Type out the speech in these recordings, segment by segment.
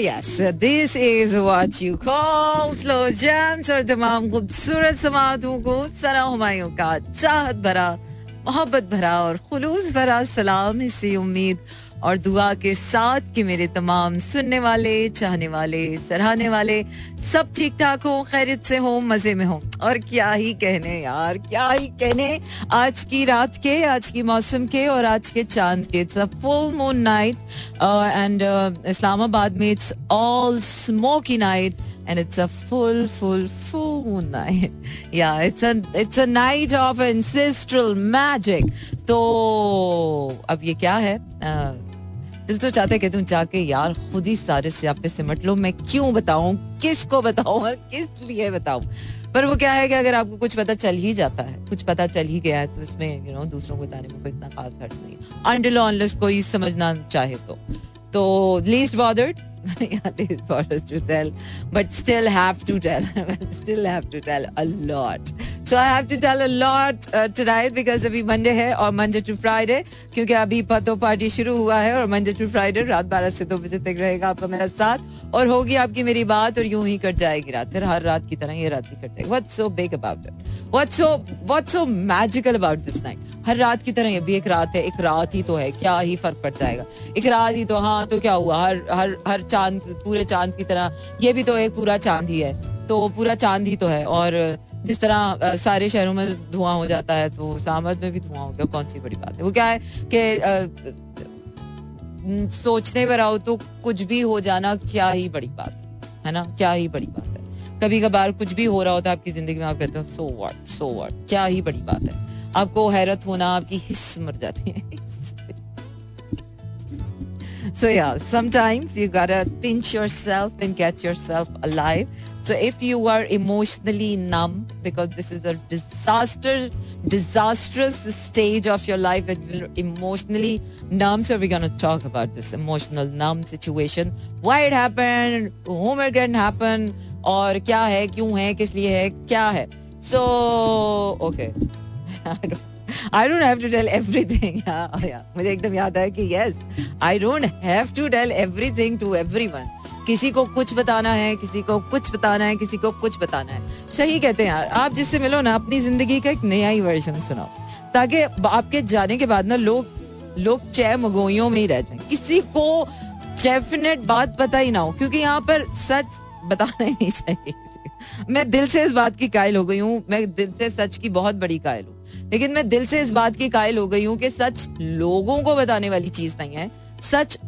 Yes this is what you call slow jams और तमाम खूबसूरत समातों को सना हमायों का चाहत भरा मोहब्बत भरा और खुलूस भरा सलाम इसी उम्मीद और दुआ के साथ कि मेरे तमाम सुनने वाले चाहने वाले सराहने वाले सब ठीक ठाक हो खैरियत से हो मज़े में हो और क्या ही कहने यार क्या ही कहने आज की रात के आज की मौसम के और आज के चाँद के it's a full moon night and Islamabad में it's all smoky night it's a full, full, full moon night. Yeah, it's a it's a night of ancestral magic. तो अब ये क्या है दिल तो चाहते कि तुम जाके यार खुद ही सारे स्यापे सिमट लो। मैं क्यों बताऊँ? किसको बताऊँ? और किस लिए बताऊँ? पर वो क्या है कि अगर आपको कुछ पता चल ही जाता है, कुछ पता चल ही गया है तो इसमें यू नो दूसरों को बताने में कोई इतना खास खर्च नहीं अनटिल ऑनलेस कोई समझना चाहे तो। तो least bothered borders to tell, but still have to tell. still have to tell a lot. So I have to tell a lot uh, tonight because अभी है और मंडे टू फ्राइडे क्योंकि अभी पतो पार्टी शुरू हुआ है और मंडे टू फ्राइडे रात बारह से दो बजे तक रहेगा आपका मेरा साथ और होगी आपकी मेरी बात और यूँ ही कट जाएगी रात फिर हर रात की तरह ये रात भी कट जाएगी what's so big about it what's so what's so magical about this night हर रात की तरह ये भी एक रात है एक रात ही तो है क्या ही फ़र्क पड़ जाएगा एक रात ही तो हाँ तो क्या हुआ हर हर हर चाँद, पूरे चाँद की तरह। ये भी तो एक पूरा चाँद ही है। तो पूरा चाँद ही तो है। और जिस तरह सारे शहरों में धुआँ हो जाता है तो इस्लामाबाद में भी धुआँ हो गया। कौन सी बड़ी बात है? वो क्या है कि सोचने पर आओ तो कुछ भी हो जाना क्या ही बड़ी बात है। ना? क्या ही बड़ी बात है। कभी कभार कुछ भी हो रहा होता है आपकी ज़िंदगी में, आप कहते हो सो व्हाट सो व्हाट क्या ही बड़ी बात है। आपको हैरत होना, आपकी हिस्स मर जाती है। So yeah, sometimes you gotta pinch yourself and get yourself alive. So if you are emotionally numb, because this is a disaster, disastrous stage of your life and you're emotionally numb, so we're gonna talk about this emotional numb situation. Why it happened, whom it can happen, और क्या है, क्यों है, किस लिए है, क्या है. So okay. I don't have to tell everything मुझे एकदम याद आया कि yes I don't have to tell everything to everyone किसी को कुछ बताना है, किसी को कुछ बताना है, किसी को कुछ बताना है। सही कहते हैं यार, आप जिससे मिलो ना, अपनी ज़िंदगी का एक नया ही वर्जन सुनाओ। ताकि आपके जाने के बाद ना लोग लोग चय मगोइयों में ही रह जाए। किसी को डेफिनेट बात पता ही ना हो, क्योंकि यहाँ पर सच बताना ही नहीं चाहिए। मैं दिल से इस बात की कायल हो गई हूँ, मैं दिल से सच की बहुत बड़ी कायल हूँ। लेकिन मैं दिल से इस बात की कायल हो गई हूँ कि सच लोगों को बताने वाली चीज़ नहीं है, सच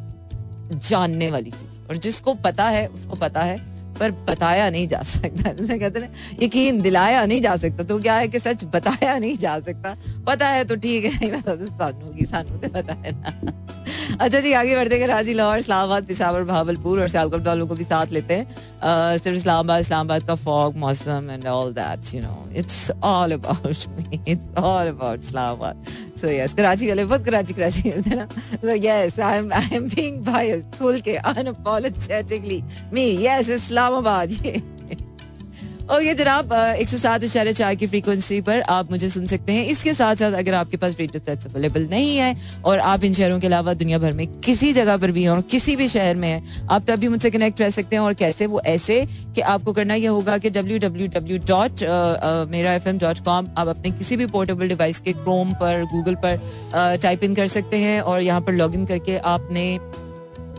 जानने वाली चीज़। और जिसको पता है, उसको पता है, पर बताया नहीं जा सकता। कहते ना, यकीन दिलाया नहीं जा सकता। तो क्या है कि सच बताया नहीं जा सकता? पता है तो ठीक है, नहीं पता तो सानू की, सानू तो पता है ना। अच्छा जी, आगे बढ़ते कराची, लाहौर, इस्लामाबाद, पिशावर भावलपुर और सियालकोट वालों को भी साथ लेते हैं। सिर्फ़ इस्लामाबाद इस्लामाबाद का फॉग मौसम and all that you know it's all about me it's all about Islamabad. So yes Karachi वाले बहुत कराची कराची करते हैं ना। So yes I am I am being biased खुल के अनअपॉलोजेटिकली मी यस इस्लामाबाद ये जनाब एक सौ सात इशारे चार की फ्रीक्वेंसी पर आप मुझे सुन सकते हैं। इसके साथ साथ अगर आपके पास रेडियो सेट्स अवेलेबल नहीं है और आप इन शहरों के अलावा दुनिया भर में किसी जगह पर भी हैं और किसी भी शहर में हैं, आप तभी मुझसे कनेक्ट रह सकते हैं और कैसे वो ऐसे कि आपको करना यह होगा कि W W W dot Mera F M dot com आप अपने किसी भी पोर्टेबल डिवाइस के क्रोम पर गूगल पर टाइप इन कर सकते हैं और यहाँ पर लॉग इन करके आपने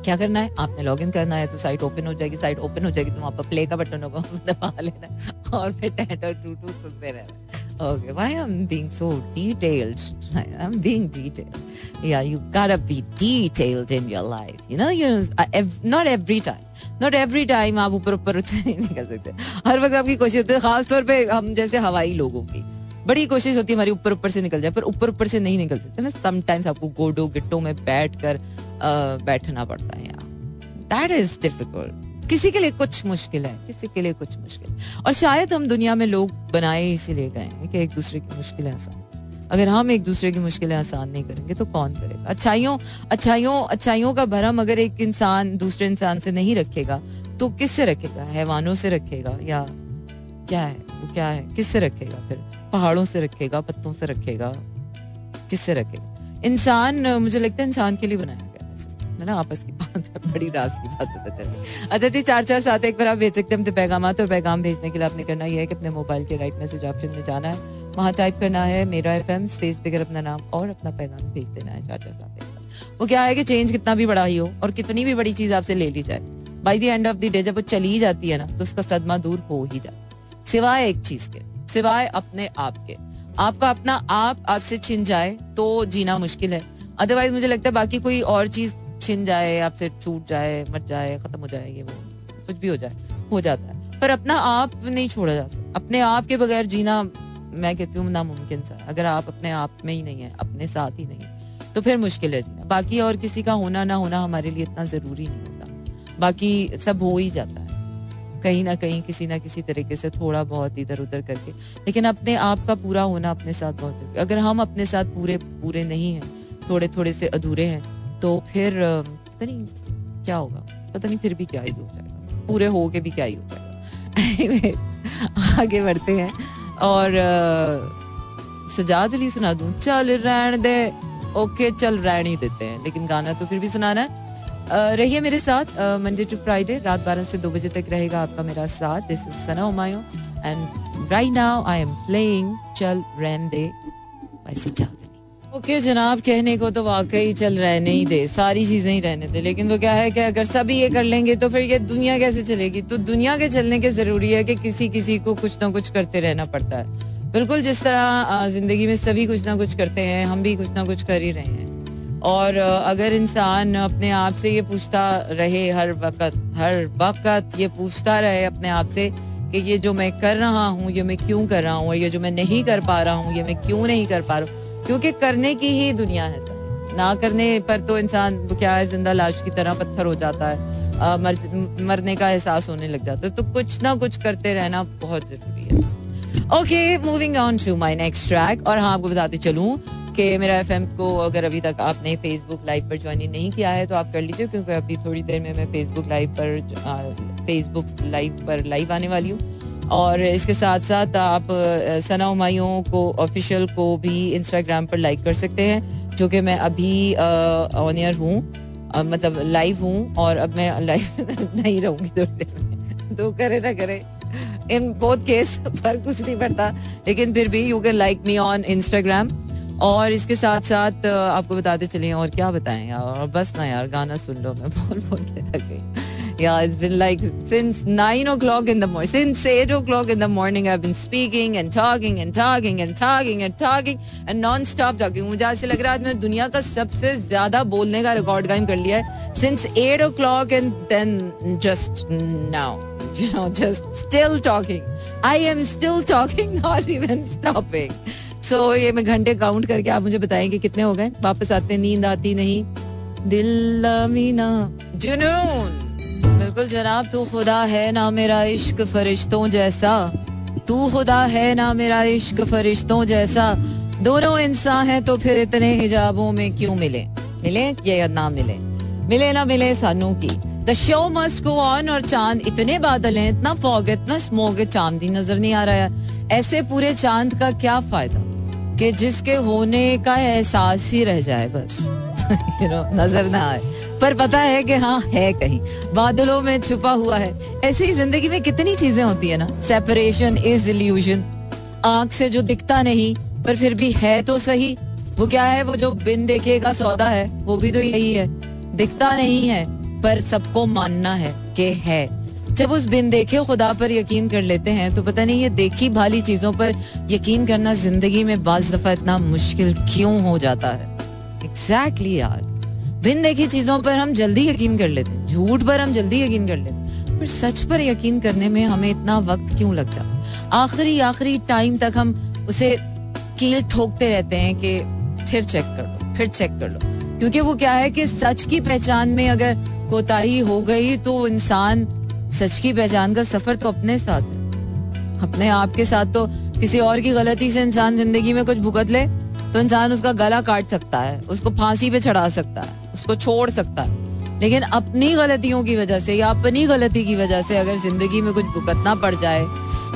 क्या करना है? आपने लॉग इन करना है तो साइट ओपन हो जाएगी। साइट ओपन हो जाएगी तो वहाँ पर प्ले का बटन होगा दबा लेना और फिर टेट और टू टू सुनते रहना okay why I am being so detailed I am being detailed या you gotta be detailed in your life you know you not every time not every time आप ऊपर ऊपर से नहीं निकल सकते। हर वक्त आपकी कोशिश होती है, खासतौर पर हम जैसे हवाई लोगों की। बड़ी कोशिश होती है हमारी ऊपर ऊपर से निकल जाए, पर ऊपर ऊपर से नहीं निकल सकते ना। समटाइम्स आपको गोडो गिट्टो में बैठ कर बैठना पड़ता है दैट इज़ डिफ़िकल्ट किसी के लिए कुछ मुश्किल है, किसी के लिए कुछ मुश्किल और शायद हम दुनिया में लोग बनाए इसीलिए गए हैं कि एक दूसरे की मुश्किलें आसान अगर हम एक दूसरे की मुश्किलें आसान नहीं करेंगे तो कौन करेगा? अच्छाइयों अच्छाइयों अच्छाइयों का भरम अगर एक इंसान दूसरे इंसान से नहीं रखेगा तो किससे रखेगा? हैवानों से रखेगा या क्या है? वो क्या है? किससे रखेगा फिर? पहाड़ों से रखेगा, पत्तों से रखेगा, किससे रखेगा? इंसान, मुझे लगता है इंसान के लिए बनाया गया में ना? आपस की बात है, बड़ी रास की बात पता चली। अच्छा जी, चार चार साथ एक बार आप भेज सकते हैं अपने पैगाम और पैगाम भेजने के लिए आपने करना यह है कि अपने मोबाइल के राइट मैसेज ऑप्शन में जाना है। वहाँ टाइप करना है, मेरा एफ़ एम स्पेस देकर अपना नाम और अपना पैगाम भेज देना है, चार चार साथ वो क्या है कि चेंज कितना भी बड़ा ही हो और कितनी भी बड़ी चीज़ आपसे ले ली जाए। By the end of the day जब वो चली जाती है ना तो उसका सदमा दूर हो ही जाता सिवाय एक चीज़ के। सिवाय अपने आप के। आपका अपना आप आपसे छिन जाए तो जीना मुश्किल है। अदरवाइज़ मुझे लगता है बाकी कोई और चीज़ छिन जाए आपसे छूट जाए, मर जाए, खत्म हो जाए, ये वो, कुछ भी हो जाए, हो जाता है। पर अपना आप नहीं छोड़ा जा सकता। अपने आप के बगैर जीना, मैं कहती हूँ, नामुमकिन सा अगर आप अपने आप में ही नहीं है, अपने साथ ही नहीं है तो फिर मुश्किल है जीना। बाकी और किसी का होना ना होना हमारे लिए इतना ज़रूरी नहीं होता। बाकी सब हो ही जाता है। कहीं ना कहीं किसी ना किसी तरीके से थोड़ा बहुत इधर उधर करके। लेकिन अपने आप का पूरा होना अपने साथ बहुत ज़रूरी अगर हम अपने साथ पूरे पूरे नहीं हैं, थोड़े थोड़े से अधूरे हैं तो फिर पता नहीं क्या होगा। पता नहीं फिर भी क्या ही हो जाएगा। पूरे हो के भी क्या ही हो जाएगा। आगे बढ़ते हैं। और सजाद अली सुना दूँ। चल रहन दे। ओके, चल रहन ही देते हैं। लेकिन गाना तो फिर भी सुनाना है। रहिए मेरे साथ मंडे टू फ्राइडे रात बारह से दो बजे तक रहेगा आपका मेरा साथ। This is Sana Umayo and right now I am playing चल रहन दे ओके जनाब, कहने को तो वाकई चल रहने ही दे, सारी चीज़ें ही रहने दे, लेकिन वो क्या है कि अगर सभी ये कर लेंगे तो फिर ये दुनिया कैसे चलेगी? तो दुनिया के चलने के ज़रूरी है कि किसी किसी को कुछ ना कुछ करते रहना पड़ता है। बिल्कुल जिस तरह ज़िंदगी में सभी कुछ ना कुछ करते हैं, हम भी कुछ ना कुछ कर ही रहे हैं। और अगर इंसान अपने आप से ये पूछता रहे हर वक्त हर वक्त ये पूछता रहे अपने आप से कि ये जो मैं कर रहा हूँ ये मैं क्यों कर रहा हूँ और ये जो मैं नहीं कर पा रहा हूँ ये मैं क्यों नहीं कर पा रहा हूँ? क्योंकि करने की ही दुनिया है सर। ना करने पर तो इंसान क्या है ज़िंदा लाश की तरह पत्थर हो जाता है। आ, मर, मरने का एहसास होने लग जाता है। तो कुछ ना कुछ करते रहना बहुत ज़रूरी है। Okay moving on to my next track और हाँ आपको बताते चलूँ। कि मेरा एफएम को अगर अभी तक आपने फेसबुक लाइव पर ज्वाइन नहीं किया है तो आप कर लीजिए, क्योंकि अभी थोड़ी देर में मैं फेसबुक लाइव पर फेसबुक लाइव पर लाइव आने वाली हूँ। और इसके साथ साथ आप सना उमायों को ऑफिशियल को भी इंस्टाग्राम पर लाइक कर सकते हैं, जो कि मैं अभी ऑन ईयर हूँ। मतलब लाइव हूँ, और अब मैं लाइव नहीं रहूँगी थोड़ी देर में। तो करे ना करे। इन बोथ केस पर कुछ नहीं पड़ता, लेकिन फिर भी you can like me on Instagram और इसके साथ साथ आपको बताते चलिए और क्या बताएँ यार बस ना यार गाना सुन लो मैं बोल बोल के थक गई Yeah, it's been like since nine o'clock in the morning. Since eight o'clock in the morning, I've been speaking and talking and talking and talking and talking and non-stop talking. मुझे ऐसे लग रहा है मैं दुनिया का सबसे ज़्यादा बोलने का रिकॉर्ड कायम कर लिया है since eight o'clock and then just now. You know, just still talking. I am still talking, not even stopping. So so, ये मैं घंटे काउंट करके आप मुझे बताएँगे कितने हो गए? वापस आते नींद आती नहीं। दिल मीना जुनून। बिल्कुल जनाब तू खुदा है ना मेरा इश्क फरिश्तों जैसा। तू खुदा है ना मेरा इश्क फरिश्तों जैसा। दोनों इंसान है तो फिर इतने हिजाबों में क्यों मिले? मिले या ना मिले? मिले ना मिले सानू की। The show must go on और चाँद इतने बादल हैं इतना फॉग इतना स्मोक है चाँद ही नज़र नहीं आ रहा है। ऐसे पूरे चाँद का क्या फ़ायदा? कि जिसके होने का एहसास ही रह जाए बस। You know, नज़र ना आए। पर पता है कि हाँ है कहीं। बादलों में छुपा हुआ है। ऐसी ज़िंदगी में कितनी चीज़ें होती है ना? सेपरेशन इज़ इल्यूजन आँख से जो दिखता नहीं पर फिर भी है तो सही। वो क्या है? वो जो बिन देखे का सौदा है वो भी तो यही है। दिखता नहीं है पर सबको मानना है कि है। जब उस बिन देखे खुदा पर यकीन कर लेते हैं तो पता नहीं ये देखी भाली चीज़ों पर यकीन करना ज़िंदगी में बाज दफ़ा इतना मुश्किल क्यों हो जाता है? एग्जैक्टली exactly यार। बिन देखी चीज़ों पर हम जल्दी यकीन कर लेते हैं। झूठ पर हम जल्दी यकीन कर लेते हैं। पर सच पर यकीन करने में हमें इतना वक्त क्यों लग जाता आखिरी आखिरी टाइम तक हम उसे कील ठोकते रहते हैं कि फिर चेक कर लो, फिर चेक कर लो। क्योंकि वो क्या है कि सच की पहचान में अगर कोताही हो गई तो इंसान सच की पहचान का सफ़र तो अपने साथ है। अपने आप के साथ तो किसी और की गलती से इंसान ज़िंदगी में कुछ भुगत ले तो इंसान उसका गला काट सकता है, उसको फांसी पे चढ़ा सकता है, उसको छोड़ सकता है। लेकिन अपनी गलतियों की वजह से या अपनी गलती की वजह से अगर ज़िंदगी में कुछ भुगतना पड़ जाए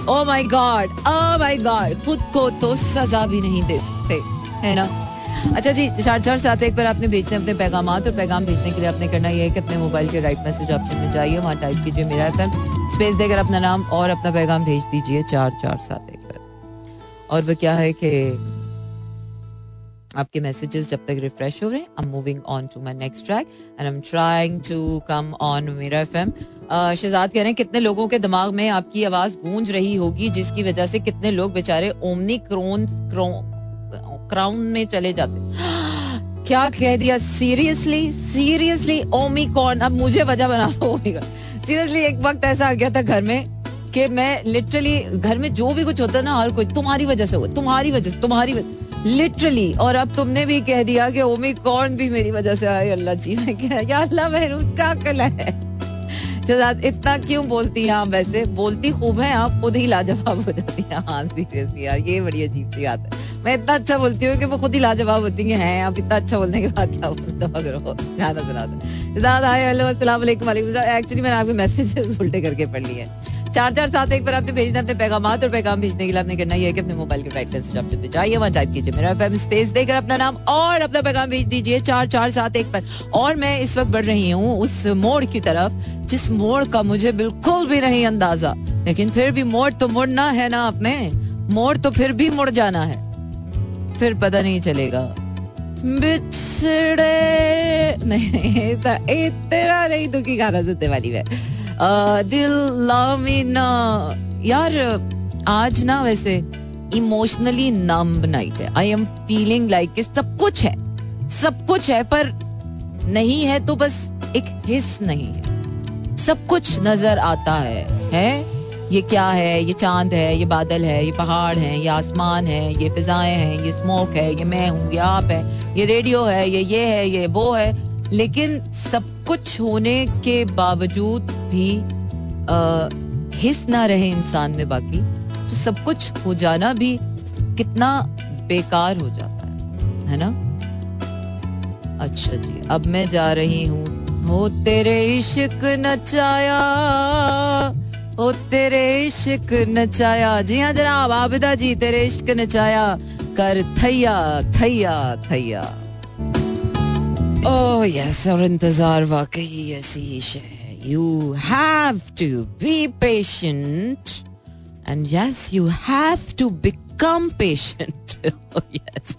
oh my God oh my God खुद को तो सजा भी नहीं दे सकते, है ना? अच्छा जी चार चार, सात, एक पर आपने भेजने अपने पैगाम और पैगाम भेजने के लिए आपने करना ये है कि अपने मोबाइल के राइट मैसेज ऑप्शन में जाइए, वहाँ टाइप कीजिए मेरा एफ़एम, स्पेस देकर अपना नाम और अपना पैगाम भेज दीजिए, चार चार, सात, एक पर और वो क्या है कि आपके मैसेजेस जब तक रिफ्रेश हो रहे हैं I am moving on to my next track and I am trying to come on Mera FM. Shahzad कह रहे हैं, कितने लोगों के दिमाग में आपकी आवाज़ गूंज रही होगी, जिसकी वजह से कितने लोग बेचारे ओमनी क्रोन क्राउन में चले जाते। क्या कह दिया? सीरियसली सीरियसली ओमिकॉन अब मुझे वजह बना दो सीरियसली एक वक्त ऐसा आ गया था घर में कि मैं लिटरली घर में जो भी कुछ होता ना, हर कोई, तुम्हारी वजह से हुआ, तुम्हारी वजह से, तुम्हारी वजह लिटरली और अब तुमने भी कह दिया कि ओमी कौन भी मेरी वजह से आए, अल्लाह जी, मैं क्या या अल्लाह मेरू चाकल है। शहजाद, इतना क्यों बोलती हैं आप वैसे? बोलती खूब है आप, खुद ही लाजवाब हो जाती हैं। हाँ सीरियसली यार, ये बड़ी अजीब सी बात है। मैं इतना अच्छा बोलती हूँ कि वो खुद ही लाजवाब होती हैं आप इतना अच्छा बोलने के बाद क्या बोलते करो एक्चुअली मैंने आपके मैसेजेस उल्टे करके पढ़ लिए चार चार, सात, एक पर आपने भेजना अपने पैगाम और पैगाम भेजने के लिए आपने करना है कि अपने मोबाइल के राइट मैसेज ऑप्शन पे जाइए वहाँ टाइप कीजिए। मेरा एफएम स्पेस देकर अपना नाम और अपना पैगाम भेज दीजिए, चार चार, सात, एक पर। और मैं इस वक्त बढ़ रही हूँ उस मोड़ की तरफ़, जिस मोड़ का मुझे बिल्कुल भी नहीं अंदाज़ा। लेकिन फिर भी मोड़ तो मुड़ना है ना अपने मोड़ तो फिर भी मुड़ जाना है। फिर पता नहीं चलेगा। बिछड़े। नहीं इतना नहीं, दुखी गाना सुनने वाली है दिल लामिना। यार, आज ना वैसे इमोशनली नम्ब नाइट है। आई एम फीलिंग लाइक सब कुछ है। सब कुछ है, पर नहीं है तो बस एक हिस्स नहीं है। सब कुछ नज़र आता है है? ये क्या है? ये चाँद है, ये बादल है, ये पहाड़ है, ये आसमान है, ये फिजाएँ हैं, ये स्मोक है, ये मैं हूँ, ये आप है, ये रेडियो है, ये ये है, ये वो है। लेकिन सब कुछ होने के बावजूद भी हिस्स ना रहे इंसान में बाकी तो सब कुछ हो जाना भी कितना बेकार हो जाता है है ना? अच्छा जी, अब मैं जा रही हूँ, हो तेरे इश्क नचाया ओ तेरे इश्क नचाया। जी हाँ जनाब आबिदा जी तेरे इश्क नचाया। कर थैया थैया थैया। ओह यस, और इंतज़ार वाकई ऐसी शे है। You have to be patient and yes you have to become patient yes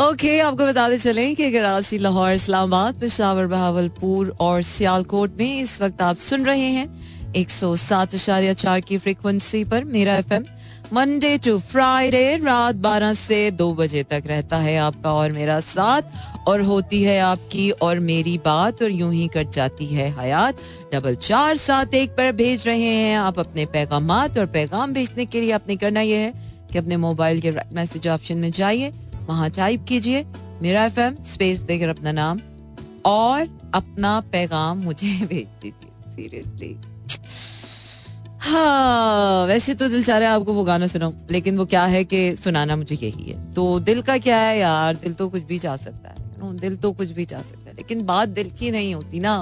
okay आपको बताते चलें कि कराची, लाहौर, इस्लामाबाद, पेशावर, बहावलपुर और सियालकोट में इस वक्त आप सुन रहे हैं एक सौ सात चार की फ्रिक्वेंसी पर Mera F M Monday to Friday रात 12 से 2 बजे तक रहता है आपका और मेरा साथ। और होती है आपकी और मेरी बात और यूँ ही कट जाती है हयात। डबल चार सात एक पर भेज रहे हैं आप अपने पैगाम और पैगाम भेजने के लिए आपने करना यह है कि अपने मोबाइल के मैसेज ऑप्शन में जाइए, वहाँ टाइप कीजिए, मेरा एफएम स्पेस देकर अपना नाम और अपना पैगाम मुझे भेज दीजिए सीरियसली हाँ वैसे तो दिल चाह रहा है आपको वो गाना सुनाऊं लेकिन वो क्या है कि सुनाना मुझे यही है। तो दिल का क्या है यार? दिल तो कुछ भी चाह सकता है दिल तो कुछ भी चाह सकता है, लेकिन बात दिल की नहीं होती ना।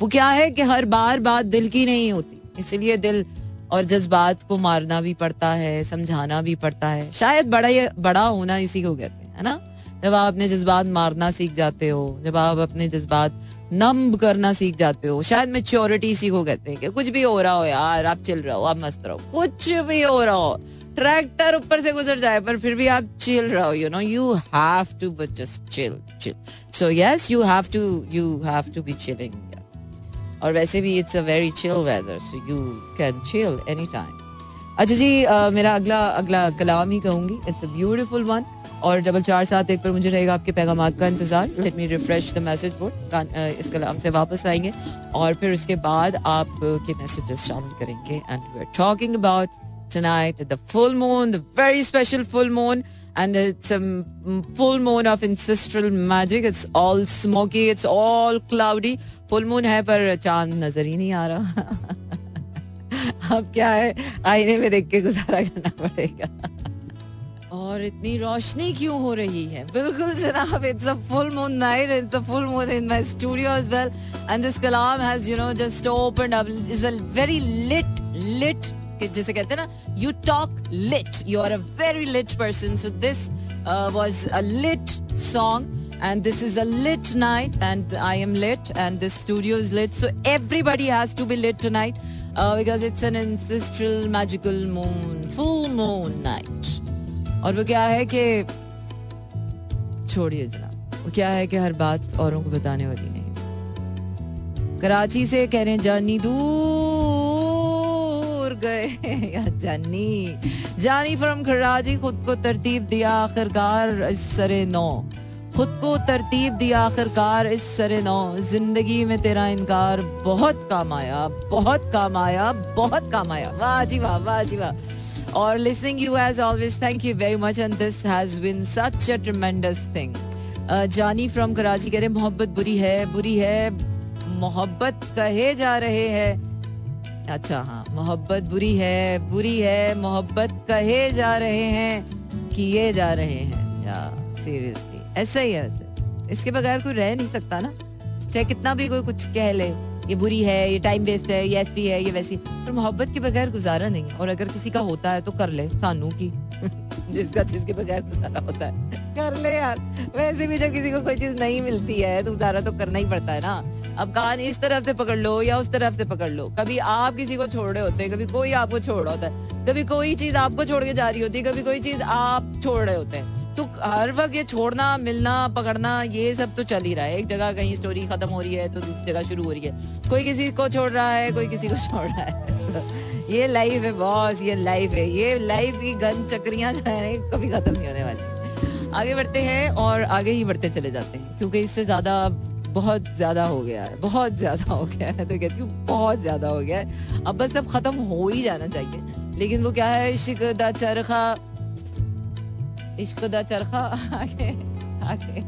वो क्या है कि हर बार बात दिल की नहीं होती, इसलिए दिल और जज्बात को मारना भी पड़ता है, समझाना भी पड़ता है। शायद बड़ा ये, बड़ा होना इसी को कहते हैं, है ना? जब आप अपने जज्बात मारना सीख जाते हो, जब आप अपने जज्बात नम करना सीख जाते हो, शायद मेच्योरिटी को कहते हैं कि कुछ भी हो रहा हो यार, आप चिल रहो, आप मस्त रहो, कुछ भी हो रहा हो ट्रैक्टर ऊपर से गुजर जाए, पर फिर भी आप चिल रहो you know you have to but just chill chill so yes you have to you have to be chilling और वैसे भी it's a very chill weather so you can chill any time अच्छा जी मेरा अगला अगला कलाम ही कहूँगी. इट्स अ ब्यूटिफुल वन और डबल चार सात एक पर मुझे रहेगा आपके पैगाम का इंतज़ार। Let me refresh the message board इस कलाम से वापस आएँगे। और फिर उसके बाद आप के मैसेजेस शामिल करेंगे। And we are talking about tonight the full moon, the very special full moon. And it's a full moon of ancestral magic. It's all smoky, it's all cloudy. Full moon है, पर चाँद नज़र ही नहीं आ रहा। अब क्या है? आईने में देख के गुजारा करना पड़ेगा। और इतनी रोशनी क्यों हो रही है बिल्कुल जनाब it's a full moon night it's a full moon in my studio as well and this Kalam has you know just opened up is a very lit lit जैसे कहते हैं ना you talk lit you are a very lit person so this was a lit song and this is a lit night and I am lit and the studio is lit so everybody has to be lit tonight uh, because it's an ancestral magical moon full moon night और वो क्या है कि छोड़िए जनाब। वो क्या है कि हर बात औरों को बताने वाली नहीं। कराची से कह रहे हैं, जानी दूर गए या जानी। जानी फ्रॉम कराची, खुद को तरतीब दिया आखिरकार इस सरे नौ। खुद को तरतीब दिया आखिरकार इस सरे नौ। ज़िंदगी में तेरा इनकार बहुत काम आया, बहुत काम आया, बहुत काम आया। वाह जी वाह वाह जी वाह। और listening you as always thank you very much and this has been such a tremendous thing Jani from Karachi कह रहे, मोहब्बत बुरी है बुरी है, मोहब्बत कहे जा रहे हैं. अच्छा हाँ मोहब्बत बुरी है बुरी है, मोहब्बत कहे जा रहे हैं, किए जा रहे हैं. सीरियसली ऐसा ही है इसके बगैर कोई रह नहीं सकता ना। चाहे कितना भी कोई कुछ कह ले। ये बुरी है, ये टाइम वेस्ट है, ये ऐसी है, ये वैसी। पर मोहब्बत के बगैर गुजारा नहीं है। और अगर किसी का होता है तो कर ले, सानू की। जिसका चीज़ के बगैर गुजारा होता है। कर ले यार। वैसे भी जब किसी को कोई चीज़ नहीं मिलती है तो गुजारा तो करना ही पड़ता है ना। अब कान इस तरफ़ से पकड़ लो या उस तरफ़ से पकड़ लो। कभी आप किसी को छोड़ रहे होते हैं, कभी कोई आपको छोड़ रहा होता है। कभी कोई चीज़ आपको छोड़ के जा रही होती है, कभी कोई चीज़ आप छोड़ रहे होते हैं। तो हर वक्त ये छोड़ना, मिलना, पकड़ना, ये सब तो चल ही रहा है। एक जगह कहीं स्टोरी खत्म हो रही है तो दूसरी जगह शुरू हो रही है। कोई किसी को छोड़ रहा है, कोई किसी को छोड़ रहा है। ये लाइफ है बॉस ये लाइफ है। ये लाइफ की गन चक्रियाँ जो है, कभी खत्म नहीं होने वाली। आगे बढ़ते हैं और आगे ही बढ़ते चले जाते हैं, क्योंकि इससे ज़्यादा बहुत ज़्यादा हो गया है, बहुत ज़्यादा हो गया है। तो कहती हूँ, बहुत ज़्यादा हो गया है। अब बस सब खत्म हो ही जाना चाहिए। लेकिन वो क्या है इश्क दा चरखा इश्क दा चरखा आगे आगे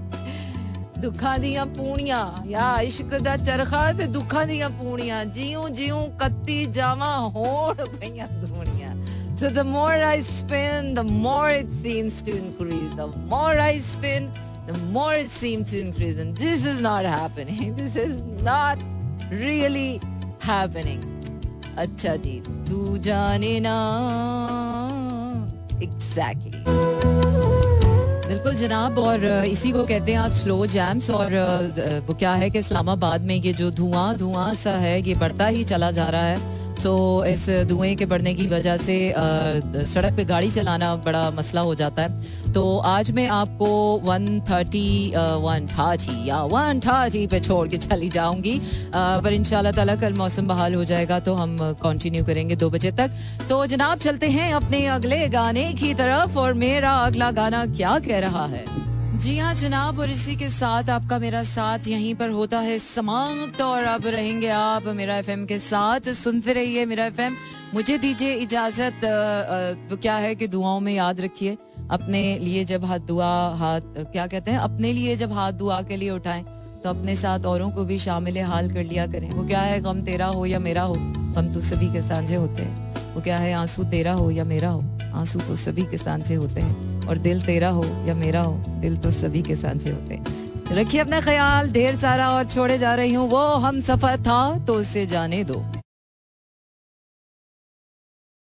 ਦੁੱਖਾਂ ਦੀਆਂ ਪੂਣੀਆਂ ਯਾ ਇਸ਼ਕ ਦਾ ਚਰਖਾ ਤੇ ਦੁੱਖਾਂ ਦੀਆਂ ਪੂਣੀਆਂ ਜਿਉਂ ਜਿਉਂ ਕੱਤੀ ਜਾਵਾਂ ਹੋਣ ਪਈਆਂ ਦੁਨੀਆਂ So the more I spin, the more it seems to increase. The more I spin, the more it seems to increase. And this is not happening. This is not really happening. अच्छा जी तू जाने ना exactly. बिल्कुल जनाब, और इसी को कहते हैं आप स्लो जैम्स और वो क्या है कि इस्लामाबाद में ये जो धुआँ धुआँ सा है, ये बढ़ता ही चला जा रहा है। सो इस धुएँ के बढ़ने की वजह से सड़क पे गाड़ी चलाना बड़ा मसला हो जाता है। तो आज मैं आपको 130 वन थार्टी या वन थार्टी पे छोड़ के चली जाऊँगी। पर इंशाल्लाह ताला कल मौसम बहाल हो जाएगा तो हम कंटिन्यू करेंगे दो बजे तक। तो जनाब, चलते हैं अपने अगले गाने की तरफ़ और मेरा अगला गाना क्या कह रहा है? जी हाँ जनाब, और इसी के साथ आपका मेरा साथ यहीं पर होता है समाप्त, और अब रहेंगे आप मेरा एफएम के साथ। सुनते रहिए मेरा एफएम मुझे दीजिए इजाज़त तो क्या है कि दुआओं में याद रखिए। अपने लिए जब हाथ दुआ, हाथ, क्या कहते हैं? अपने लिए जब हाथ दुआ के लिए उठाएँ तो अपने साथ औरों को भी शामिल हाल कर लिया करें। वो क्या है, गम तेरा हो या मेरा हो? हम तो सभी के साझे होते हैं। वो क्या है, आँसू तेरा हो या मेरा हो? आँसू तो सभी के साझे होते हैं। और दिल तेरा हो या मेरा हो, दिल तो सभी के सांझे होते हैं। रखिए अपना ख्याल, ढेर सारा और छोड़े जा रही हूँ वो हम सफ़र था तो उसे जाने दो।